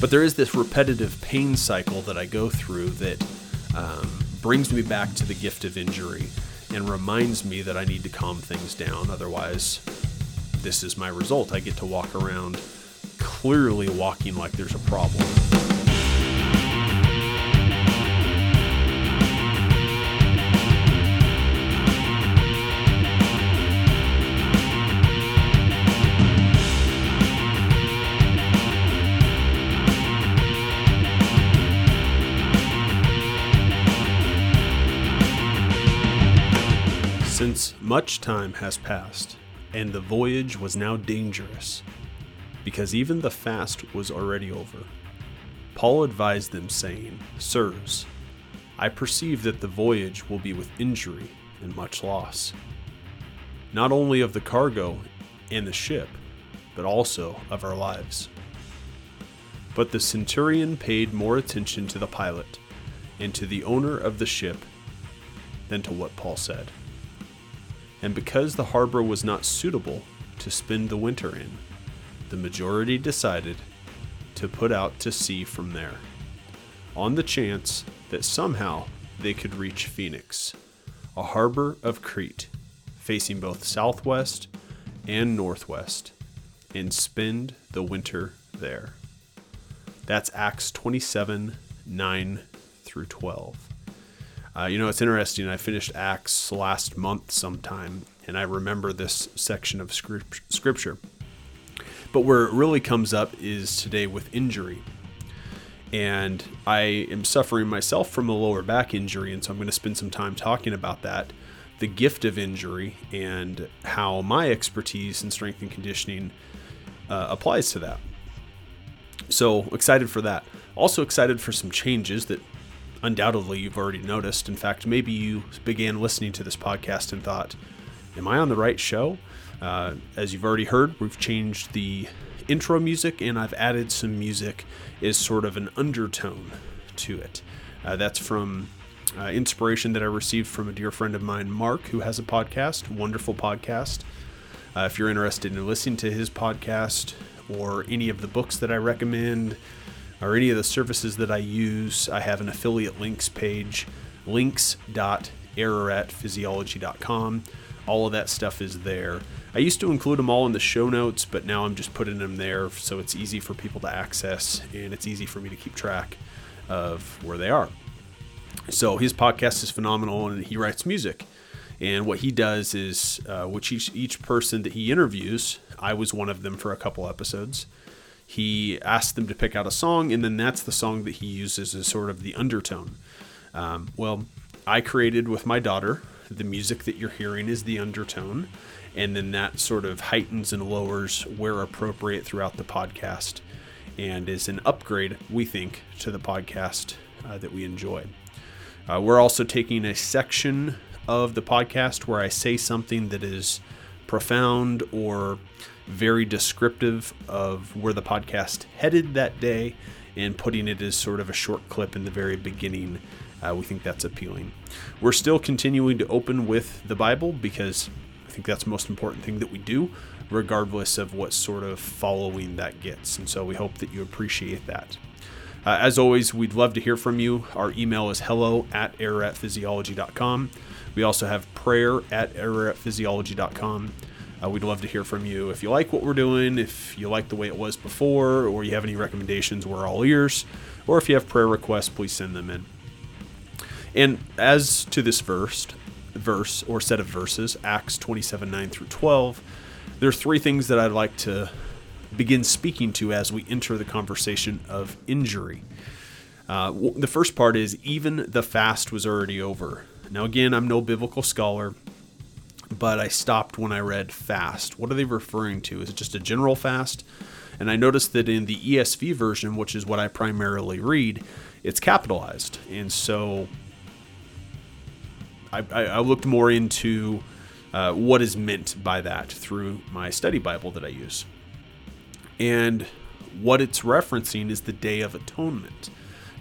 But there is this repetitive pain cycle that I go through that um, brings me back to the gift of injury and reminds me that I need to calm things down. Otherwise, this is my result. I get to walk around clearly walking like there's a problem. Much time has passed, and the voyage was now dangerous, because even the fast was already over, Paul advised them, saying, Sirs, I perceive that the voyage will be with injury and much loss, not only of the cargo and the ship, but also of our lives. But the centurion paid more attention to the pilot and to the owner of the ship than to what Paul said and because the harbor was not suitable to spend the winter in, the majority decided to put out to sea from there, on the chance that somehow they could reach Phoenix, a harbor of Crete, facing both southwest and northwest, and spend the winter there. That's Acts 27 9 through 12. Uh, you know, it's interesting. I finished Acts last month sometime, and I remember this section of scripture. But where it really comes up is today with injury. And I am suffering myself from a lower back injury, and so I'm going to spend some time talking about that the gift of injury and how my expertise in strength and conditioning uh, applies to that. So excited for that. Also excited for some changes that undoubtedly you've already noticed. In fact, maybe you began listening to this podcast and thought, Am I on the right show? Uh, as you've already heard, we've changed the intro music and I've added some music as sort of an undertone to it. Uh, that's from uh, inspiration that I received from a dear friend of mine, Mark, who has a podcast, wonderful podcast. Uh, if you're interested in listening to his podcast or any of the books that I recommend, or any of the services that I use, I have an affiliate links page, links.araratphysiology.com. All of that stuff is there. I used to include them all in the show notes, but now I'm just putting them there so it's easy for people to access and it's easy for me to keep track of where they are. So his podcast is phenomenal and he writes music. And what he does is, uh, which each, each person that he interviews, I was one of them for a couple episodes he asks them to pick out a song, and then that's the song that he uses as sort of the undertone. Um, well, I created with my daughter the music that you're hearing is the undertone, and then that sort of heightens and lowers where appropriate throughout the podcast and is an upgrade, we think, to the podcast uh, that we enjoy. Uh, we're also taking a section of the podcast where I say something that is profound or very descriptive of where the podcast headed that day and putting it as sort of a short clip in the very beginning. Uh, we think that's appealing. We're still continuing to open with the Bible because I think that's the most important thing that we do, regardless of what sort of following that gets. And so we hope that you appreciate that. Uh, as always, we'd love to hear from you. Our email is hello at araratphysiology.com. We also have prayer at araratphysiology.com. Uh, we'd love to hear from you. If you like what we're doing, if you like the way it was before, or you have any recommendations, we're all ears. Or if you have prayer requests, please send them in. And as to this verse, verse or set of verses, Acts 27 9 through 12, there are three things that I'd like to begin speaking to as we enter the conversation of injury. Uh, the first part is even the fast was already over. Now, again, I'm no biblical scholar but I stopped when I read fast. What are they referring to? Is it just a general fast? And I noticed that in the ESV version, which is what I primarily read, it's capitalized. And so I, I, looked more into uh, what is meant by that through my study Bible that I use. And what it's referencing is the Day of Atonement.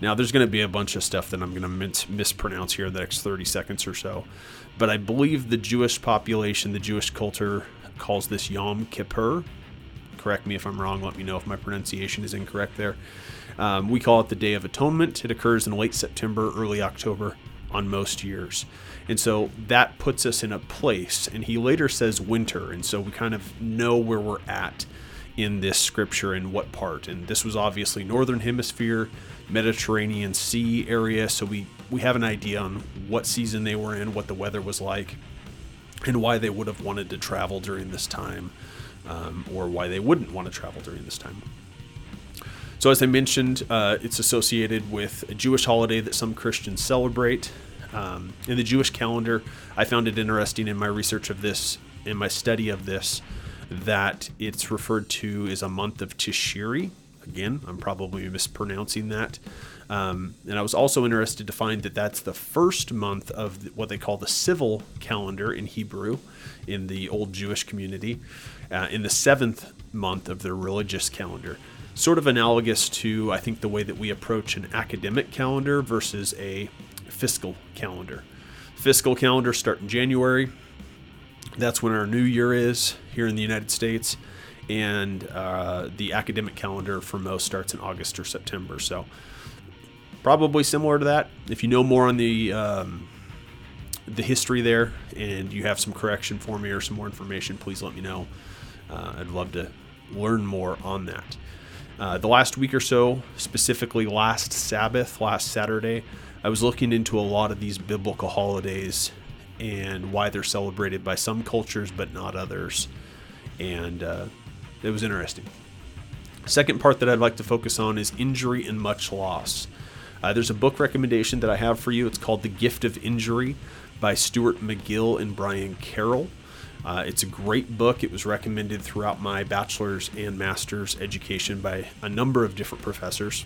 Now, there's going to be a bunch of stuff that I'm going to mis- mispronounce here in the next 30 seconds or so but I believe the Jewish population, the Jewish culture, calls this Yom Kippur. Correct me if I'm wrong. Let me know if my pronunciation is incorrect there. Um, we call it the Day of Atonement. It occurs in late September, early October on most years. And so that puts us in a place. And he later says winter. And so we kind of know where we're at in this scripture and what part. And this was obviously Northern Hemisphere, Mediterranean Sea area. So we, we have an idea on what season they were in, what the weather was like, and why they would have wanted to travel during this time, um, or why they wouldn't want to travel during this time. So, as I mentioned, uh, it's associated with a Jewish holiday that some Christians celebrate. Um, in the Jewish calendar, I found it interesting in my research of this, in my study of this, that it's referred to as a month of Tishri. Again, I'm probably mispronouncing that. Um, and I was also interested to find that that's the first month of what they call the civil calendar in Hebrew in the old Jewish community, uh, in the seventh month of their religious calendar. Sort of analogous to, I think, the way that we approach an academic calendar versus a fiscal calendar. Fiscal calendar start in January. That's when our new year is here in the United States. And uh, the academic calendar for most starts in August or September. So, probably similar to that. If you know more on the um, the history there, and you have some correction for me or some more information, please let me know. Uh, I'd love to learn more on that. Uh, the last week or so, specifically last Sabbath, last Saturday, I was looking into a lot of these biblical holidays and why they're celebrated by some cultures but not others. And uh, it was interesting. Second part that I'd like to focus on is injury and much loss. Uh, there's a book recommendation that I have for you. It's called The Gift of Injury by Stuart McGill and Brian Carroll. Uh, it's a great book. It was recommended throughout my bachelor's and master's education by a number of different professors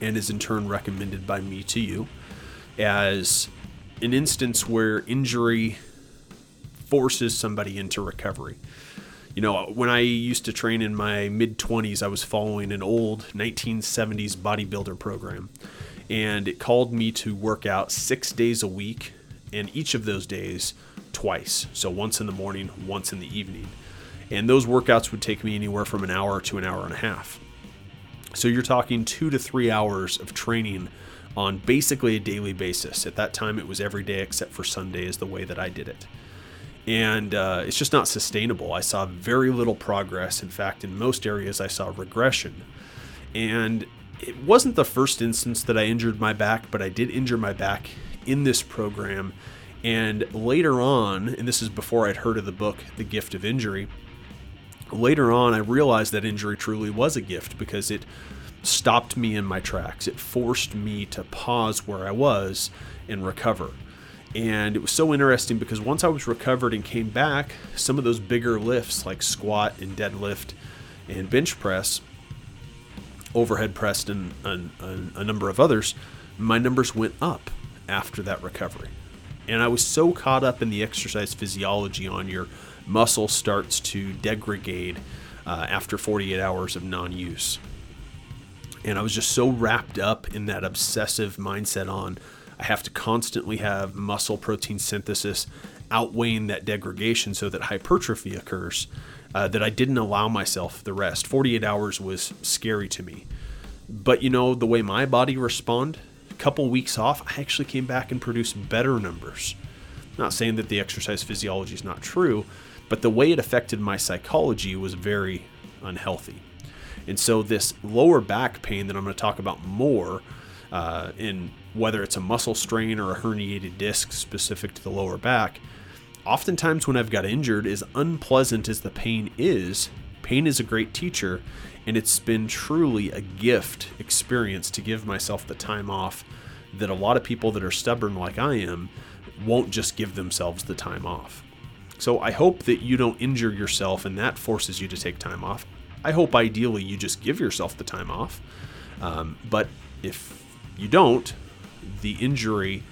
and is in turn recommended by me to you as an instance where injury forces somebody into recovery. You know, when I used to train in my mid 20s, I was following an old 1970s bodybuilder program, and it called me to work out six days a week, and each of those days twice. So once in the morning, once in the evening. And those workouts would take me anywhere from an hour to an hour and a half. So you're talking two to three hours of training on basically a daily basis. At that time, it was every day except for Sunday, is the way that I did it. And uh, it's just not sustainable. I saw very little progress. In fact, in most areas, I saw regression. And it wasn't the first instance that I injured my back, but I did injure my back in this program. And later on, and this is before I'd heard of the book, The Gift of Injury, later on, I realized that injury truly was a gift because it stopped me in my tracks. It forced me to pause where I was and recover. And it was so interesting because once I was recovered and came back, some of those bigger lifts like squat and deadlift and bench press, overhead press, and, and, and a number of others, my numbers went up after that recovery. And I was so caught up in the exercise physiology on your muscle starts to degrade uh, after 48 hours of non use. And I was just so wrapped up in that obsessive mindset on I have to constantly have muscle protein synthesis outweighing that degradation so that hypertrophy occurs uh, that I didn't allow myself the rest. 48 hours was scary to me. But you know, the way my body responded, a couple weeks off, I actually came back and produced better numbers. Not saying that the exercise physiology is not true, but the way it affected my psychology was very unhealthy. And so, this lower back pain that I'm going to talk about more, uh, in whether it's a muscle strain or a herniated disc specific to the lower back, oftentimes when I've got injured, as unpleasant as the pain is, pain is a great teacher, and it's been truly a gift experience to give myself the time off that a lot of people that are stubborn like I am won't just give themselves the time off. So I hope that you don't injure yourself and that forces you to take time off. I hope ideally you just give yourself the time off. Um, but if you don't, the injury,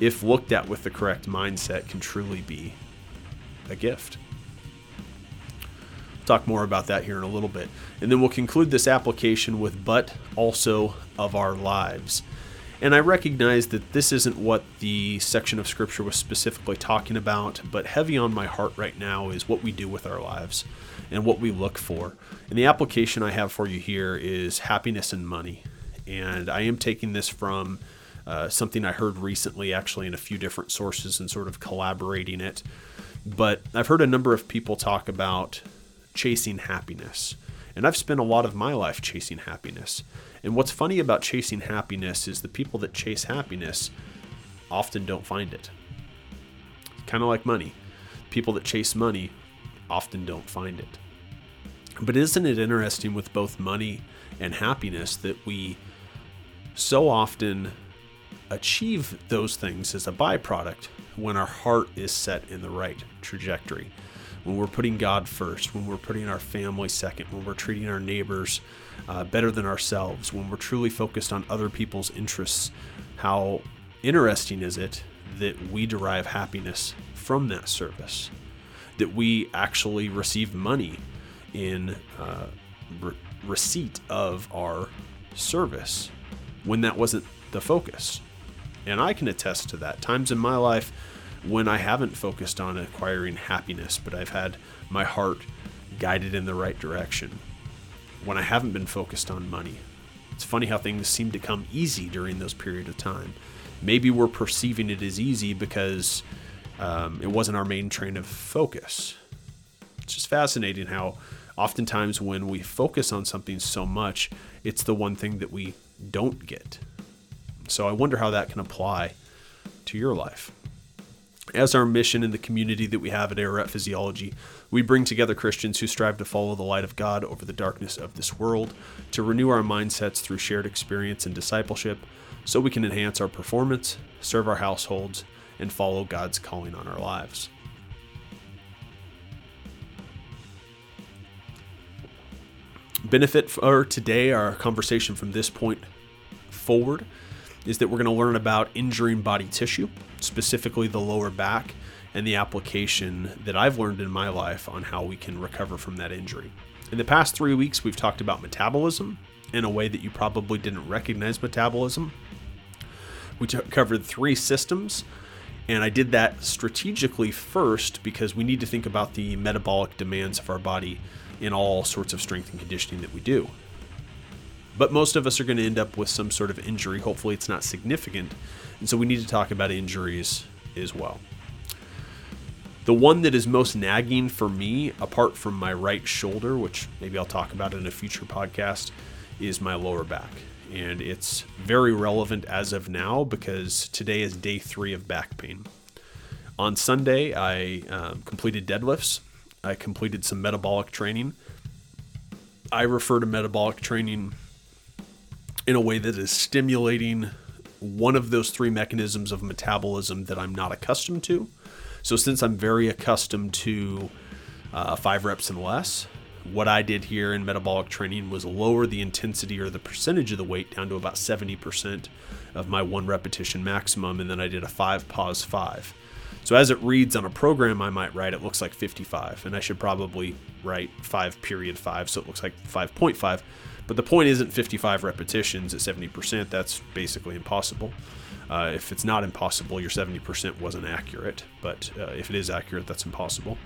if looked at with the correct mindset, can truly be a gift. talk more about that here in a little bit. And then we'll conclude this application with but also of our lives. And I recognize that this isn't what the section of scripture was specifically talking about, but heavy on my heart right now is what we do with our lives and what we look for. And the application I have for you here is happiness and money. And I am taking this from uh, something I heard recently, actually, in a few different sources and sort of collaborating it. But I've heard a number of people talk about chasing happiness. And I've spent a lot of my life chasing happiness. And what's funny about chasing happiness is the people that chase happiness often don't find it. Kind of like money. People that chase money often don't find it. But isn't it interesting with both money and happiness that we so often achieve those things as a byproduct when our heart is set in the right trajectory? When we're putting God first, when we're putting our family second, when we're treating our neighbors uh, better than ourselves, when we're truly focused on other people's interests, how interesting is it that we derive happiness from that service? That we actually receive money in uh, re- receipt of our service when that wasn't the focus. And I can attest to that. Times in my life when I haven't focused on acquiring happiness, but I've had my heart guided in the right direction. When I haven't been focused on money. It's funny how things seem to come easy during those period of time. Maybe we're perceiving it as easy because um, it wasn't our main train of focus. It's just fascinating how oftentimes when we focus on something so much, it's the one thing that we don't get. So I wonder how that can apply to your life. As our mission in the community that we have at Ararat Physiology, we bring together Christians who strive to follow the light of God over the darkness of this world, to renew our mindsets through shared experience and discipleship, so we can enhance our performance, serve our households, and follow God's calling on our lives. Benefit for today, our conversation from this point forward is that we're going to learn about injuring body tissue, specifically the lower back, and the application that I've learned in my life on how we can recover from that injury. In the past three weeks, we've talked about metabolism in a way that you probably didn't recognize metabolism. We t- covered three systems, and I did that strategically first because we need to think about the metabolic demands of our body in all sorts of strength and conditioning that we do. But most of us are going to end up with some sort of injury. Hopefully, it's not significant. And so we need to talk about injuries as well. The one that is most nagging for me, apart from my right shoulder, which maybe I'll talk about in a future podcast, is my lower back. And it's very relevant as of now because today is day three of back pain. On Sunday, I um, completed deadlifts, I completed some metabolic training. I refer to metabolic training in a way that is stimulating one of those three mechanisms of metabolism that I'm not accustomed to. So, since I'm very accustomed to uh, five reps and less, what I did here in metabolic training was lower the intensity or the percentage of the weight down to about 70% of my one repetition maximum, and then I did a five pause five. So as it reads on a program I might write, it looks like 55, and I should probably write 5 period 5, so it looks like 5.5. But the point isn't 55 repetitions at 70%. That's basically impossible. Uh, if it's not impossible, your 70% wasn't accurate. But uh, if it is accurate, that's impossible.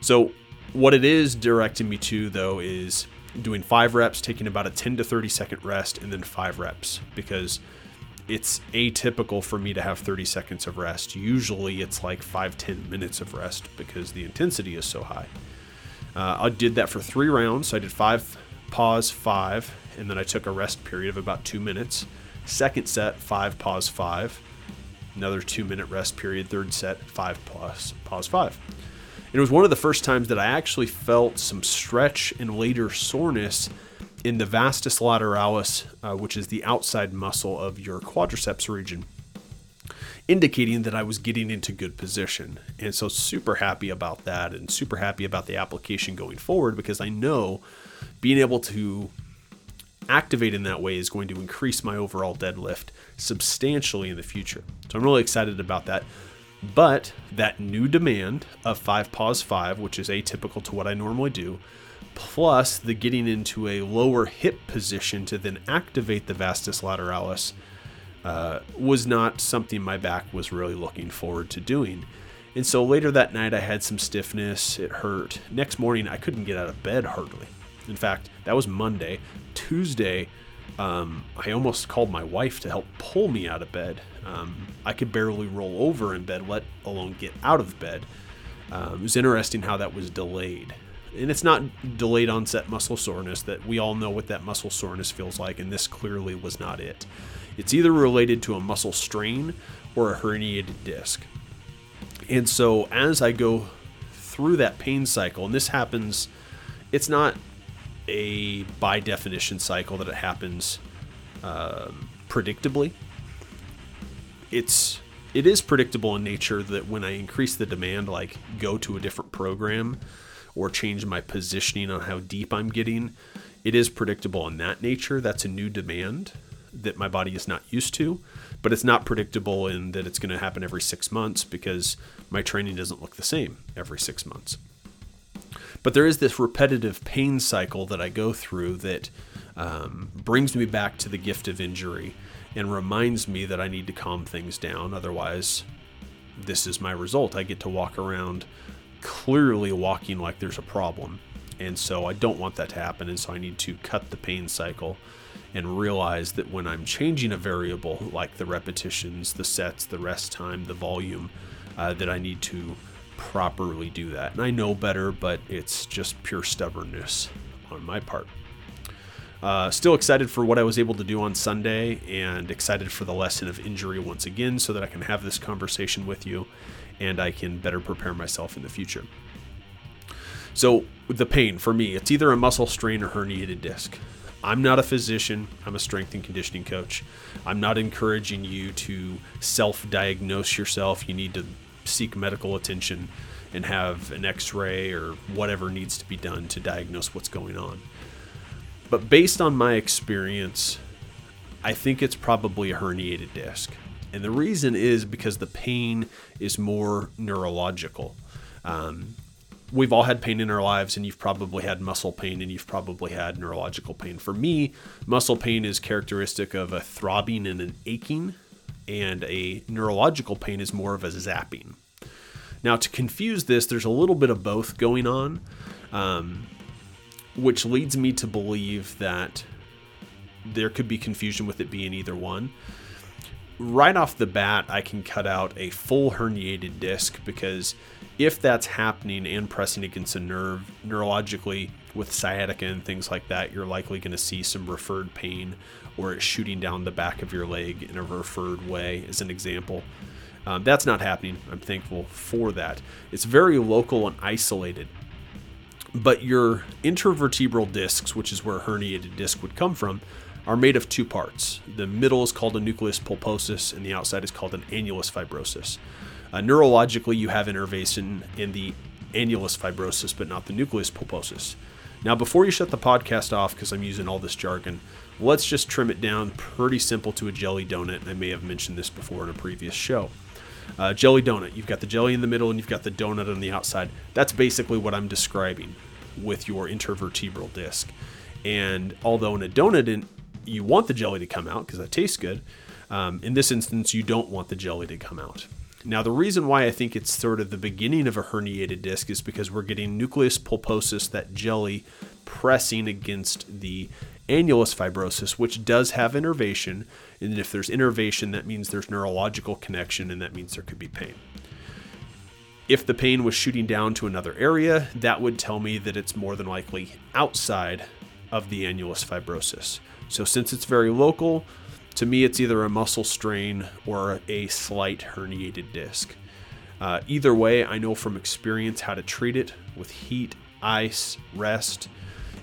So, what it is directing me to, though, is doing five reps, taking about a 10 to 30 second rest, and then five reps because it's atypical for me to have 30 seconds of rest. Usually it's like 5 10 minutes of rest because the intensity is so high. Uh, I did that for three rounds. So I did five pause five, and then I took a rest period of about two minutes. Second set, five, pause five. Another two minute rest period. Third set, five, pause, pause five. It was one of the first times that I actually felt some stretch and later soreness in the vastus lateralis, uh, which is the outside muscle of your quadriceps region, indicating that I was getting into good position. And so, super happy about that and super happy about the application going forward because I know being able to activate in that way is going to increase my overall deadlift substantially in the future. So I'm really excited about that. But that new demand of 5 pause 5, which is atypical to what I normally do, plus the getting into a lower hip position to then activate the vastus lateralis, uh, was not something my back was really looking forward to doing. And so later that night, I had some stiffness. It hurt. Next morning, I couldn't get out of bed hardly. In fact, that was Monday. Tuesday, um, I almost called my wife to help pull me out of bed. Um, I could barely roll over in bed, let alone get out of bed. Um, it was interesting how that was delayed. And it's not delayed onset muscle soreness that we all know what that muscle soreness feels like, and this clearly was not it. It's either related to a muscle strain or a herniated disc. And so as I go through that pain cycle, and this happens, it's not a by definition cycle that it happens um, predictably. It's it is predictable in nature that when I increase the demand, like go to a different program or change my positioning on how deep I'm getting, it is predictable in that nature. That's a new demand that my body is not used to, but it's not predictable in that it's going to happen every six months because my training doesn't look the same every six months. But there is this repetitive pain cycle that I go through that um, brings me back to the gift of injury and reminds me that I need to calm things down. Otherwise, this is my result. I get to walk around clearly walking like there's a problem. And so I don't want that to happen. And so I need to cut the pain cycle and realize that when I'm changing a variable like the repetitions, the sets, the rest time, the volume, uh, that I need to properly do that. And I know better, but it's just pure stubbornness on my part. Uh, still excited for what I was able to do on Sunday and excited for the lesson of injury once again so that I can have this conversation with you and I can better prepare myself in the future. So, the pain for me, it's either a muscle strain or herniated disc. I'm not a physician, I'm a strength and conditioning coach. I'm not encouraging you to self diagnose yourself. You need to seek medical attention and have an x ray or whatever needs to be done to diagnose what's going on. But based on my experience, I think it's probably a herniated disc. And the reason is because the pain is more neurological. Um, we've all had pain in our lives, and you've probably had muscle pain and you've probably had neurological pain. For me, muscle pain is characteristic of a throbbing and an aching, and a neurological pain is more of a zapping. Now, to confuse this, there's a little bit of both going on. Um, which leads me to believe that there could be confusion with it being either one. Right off the bat, I can cut out a full herniated disc because if that's happening and pressing against a nerve neurologically with sciatica and things like that, you're likely going to see some referred pain or it's shooting down the back of your leg in a referred way, as an example. Um, that's not happening. I'm thankful for that. It's very local and isolated. But your intervertebral discs, which is where a herniated disc would come from, are made of two parts. The middle is called a nucleus pulposus, and the outside is called an annulus fibrosus. Uh, neurologically, you have innervation in the annulus fibrosus, but not the nucleus pulposus. Now, before you shut the podcast off, because I'm using all this jargon, let's just trim it down pretty simple to a jelly donut. I may have mentioned this before in a previous show. Uh, jelly donut. You've got the jelly in the middle and you've got the donut on the outside. That's basically what I'm describing with your intervertebral disc. And although in a donut, in, you want the jelly to come out because that tastes good, um, in this instance, you don't want the jelly to come out. Now, the reason why I think it's sort of the beginning of a herniated disc is because we're getting nucleus pulposus, that jelly, pressing against the annulus fibrosus, which does have innervation. And if there's innervation, that means there's neurological connection, and that means there could be pain. If the pain was shooting down to another area, that would tell me that it's more than likely outside of the annulus fibrosus. So, since it's very local, to me it's either a muscle strain or a slight herniated disc. Uh, either way, I know from experience how to treat it with heat, ice, rest,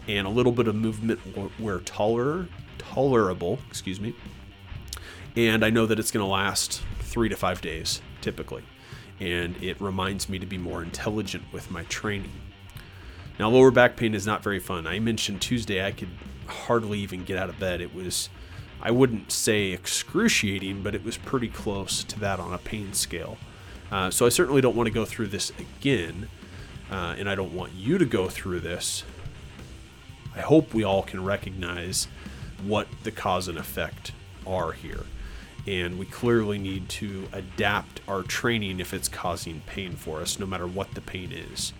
and a little bit of movement where toler- tolerable. Excuse me. And I know that it's going to last three to five days typically, and it reminds me to be more intelligent with my training. Now, lower back pain is not very fun. I mentioned Tuesday I could hardly even get out of bed. It was, I wouldn't say excruciating, but it was pretty close to that on a pain scale. Uh, so I certainly don't want to go through this again, uh, and I don't want you to go through this. I hope we all can recognize what the cause and effect are here. and we clearly need to adapt our training if it's causing pain for us, no matter what the pain is.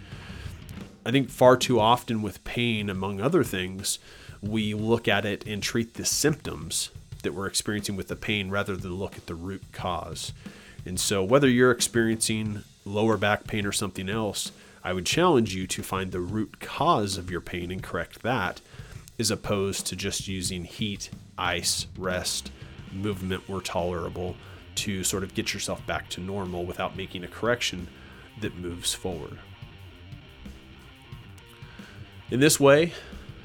I think far too often with pain, among other things, we look at it and treat the symptoms that we're experiencing with the pain rather than look at the root cause. And so, whether you're experiencing lower back pain or something else, I would challenge you to find the root cause of your pain and correct that, as opposed to just using heat, ice, rest, movement where tolerable to sort of get yourself back to normal without making a correction that moves forward. In this way,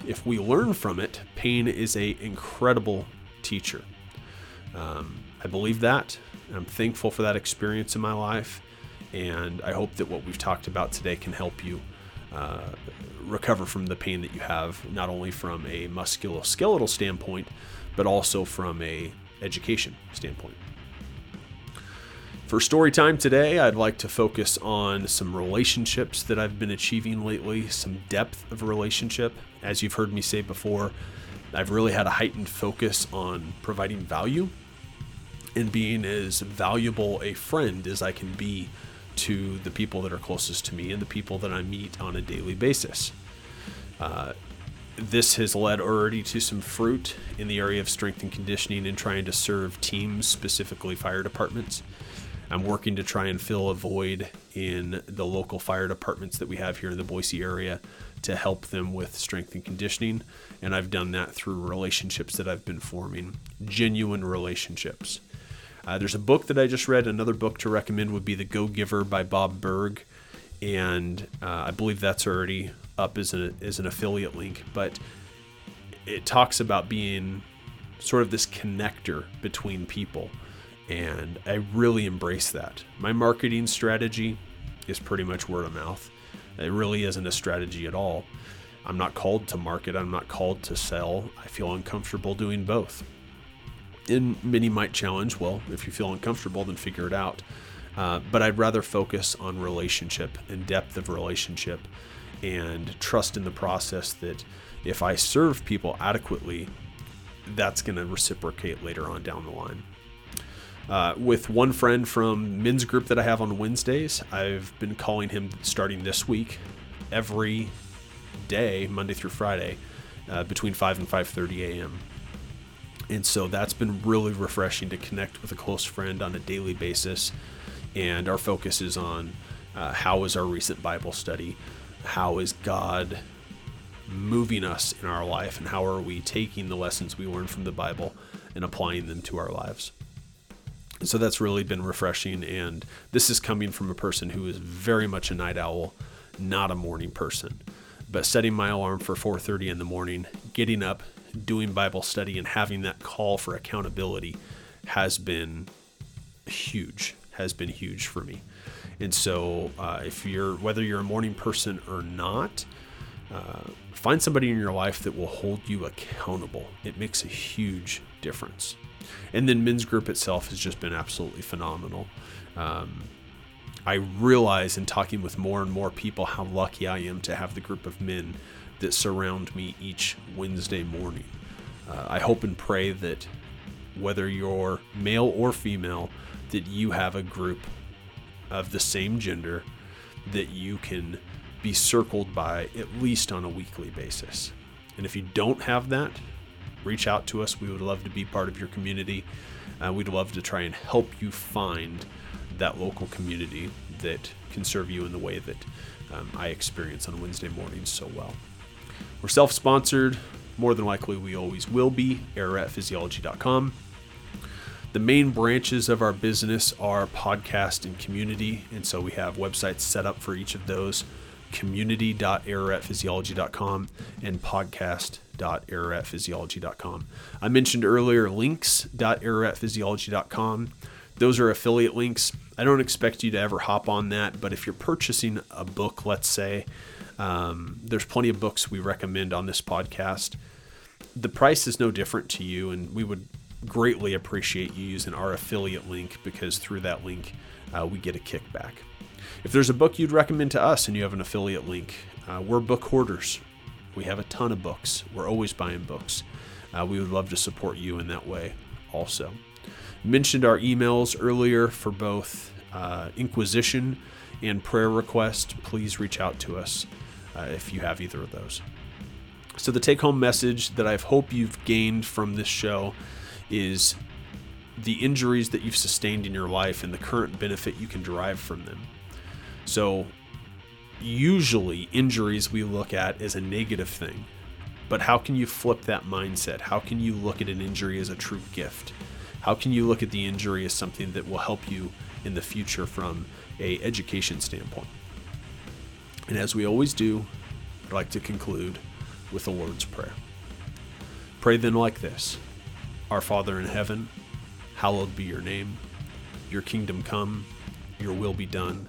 if we learn from it, pain is a incredible teacher. Um, I believe that. I'm thankful for that experience in my life, and I hope that what we've talked about today can help you uh, recover from the pain that you have, not only from a musculoskeletal standpoint, but also from a education standpoint. For story time today, I'd like to focus on some relationships that I've been achieving lately, some depth of relationship. As you've heard me say before, I've really had a heightened focus on providing value and being as valuable a friend as I can be to the people that are closest to me and the people that I meet on a daily basis. Uh, this has led already to some fruit in the area of strength and conditioning and trying to serve teams, specifically fire departments. I'm working to try and fill a void in the local fire departments that we have here in the Boise area to help them with strength and conditioning. And I've done that through relationships that I've been forming, genuine relationships. Uh, there's a book that I just read. Another book to recommend would be The Go Giver by Bob Burg. And uh, I believe that's already up as, as an affiliate link. But it talks about being sort of this connector between people. And I really embrace that. My marketing strategy is pretty much word of mouth. It really isn't a strategy at all. I'm not called to market, I'm not called to sell. I feel uncomfortable doing both. And many might challenge, well, if you feel uncomfortable, then figure it out. Uh, but I'd rather focus on relationship and depth of relationship and trust in the process that if I serve people adequately, that's going to reciprocate later on down the line. Uh, with one friend from men's group that I have on Wednesdays, I've been calling him starting this week every day, Monday through Friday, uh, between 5 and 5:30 a.m. And so that's been really refreshing to connect with a close friend on a daily basis. And our focus is on uh, how is our recent Bible study? How is God moving us in our life? And how are we taking the lessons we learned from the Bible and applying them to our lives? So that's really been refreshing. And this is coming from a person who is very much a night owl, not a morning person. But setting my alarm for 4:30 in the morning, getting up, doing Bible study, and having that call for accountability has been huge. Has been huge for me. And so, uh, if you're whether you're a morning person or not, uh, find somebody in your life that will hold you accountable. It makes a huge difference. And then men's group itself has just been absolutely phenomenal. Um, I realize in talking with more and more people how lucky I am to have the group of men that surround me each Wednesday morning. Uh, I hope and pray that whether you're male or female, that you have a group of the same gender that you can be circled by at least on a weekly basis. And if you don't have that, reach out to us. We would love to be part of your community. Uh, we'd love to try and help you find that local community that can serve you in the way that um, I experience on Wednesday mornings so well. We're self sponsored. More than likely, we always will be. AraratPhysiology.com. The main branches of our business are podcast and community, and so we have websites set up for each of those community.araratphysiology.com and podcast.araratphysiology.com. I mentioned earlier links.araratphysiology.com. Those are affiliate links. I don't expect you to ever hop on that, but if you're purchasing a book, let's say, um, there's plenty of books we recommend on this podcast. The price is no different to you, and we would greatly appreciate you using our affiliate link because through that link, uh, we get a kickback. If there's a book you'd recommend to us and you have an affiliate link, uh, we're book hoarders. We have a ton of books. We're always buying books. Uh, we would love to support you in that way also. Mentioned our emails earlier for both uh, Inquisition and prayer request. Please reach out to us uh, if you have either of those. So, the take home message that I hope you've gained from this show is the injuries that you've sustained in your life and the current benefit you can derive from them. So, usually, injuries we look at as a negative thing. But how can you flip that mindset? How can you look at an injury as a true gift? How can you look at the injury as something that will help you in the future from a education standpoint? And as we always do, I'd like to conclude with the Lord's Prayer. Pray then like this Our Father in heaven, hallowed be your name. Your kingdom come, your will be done,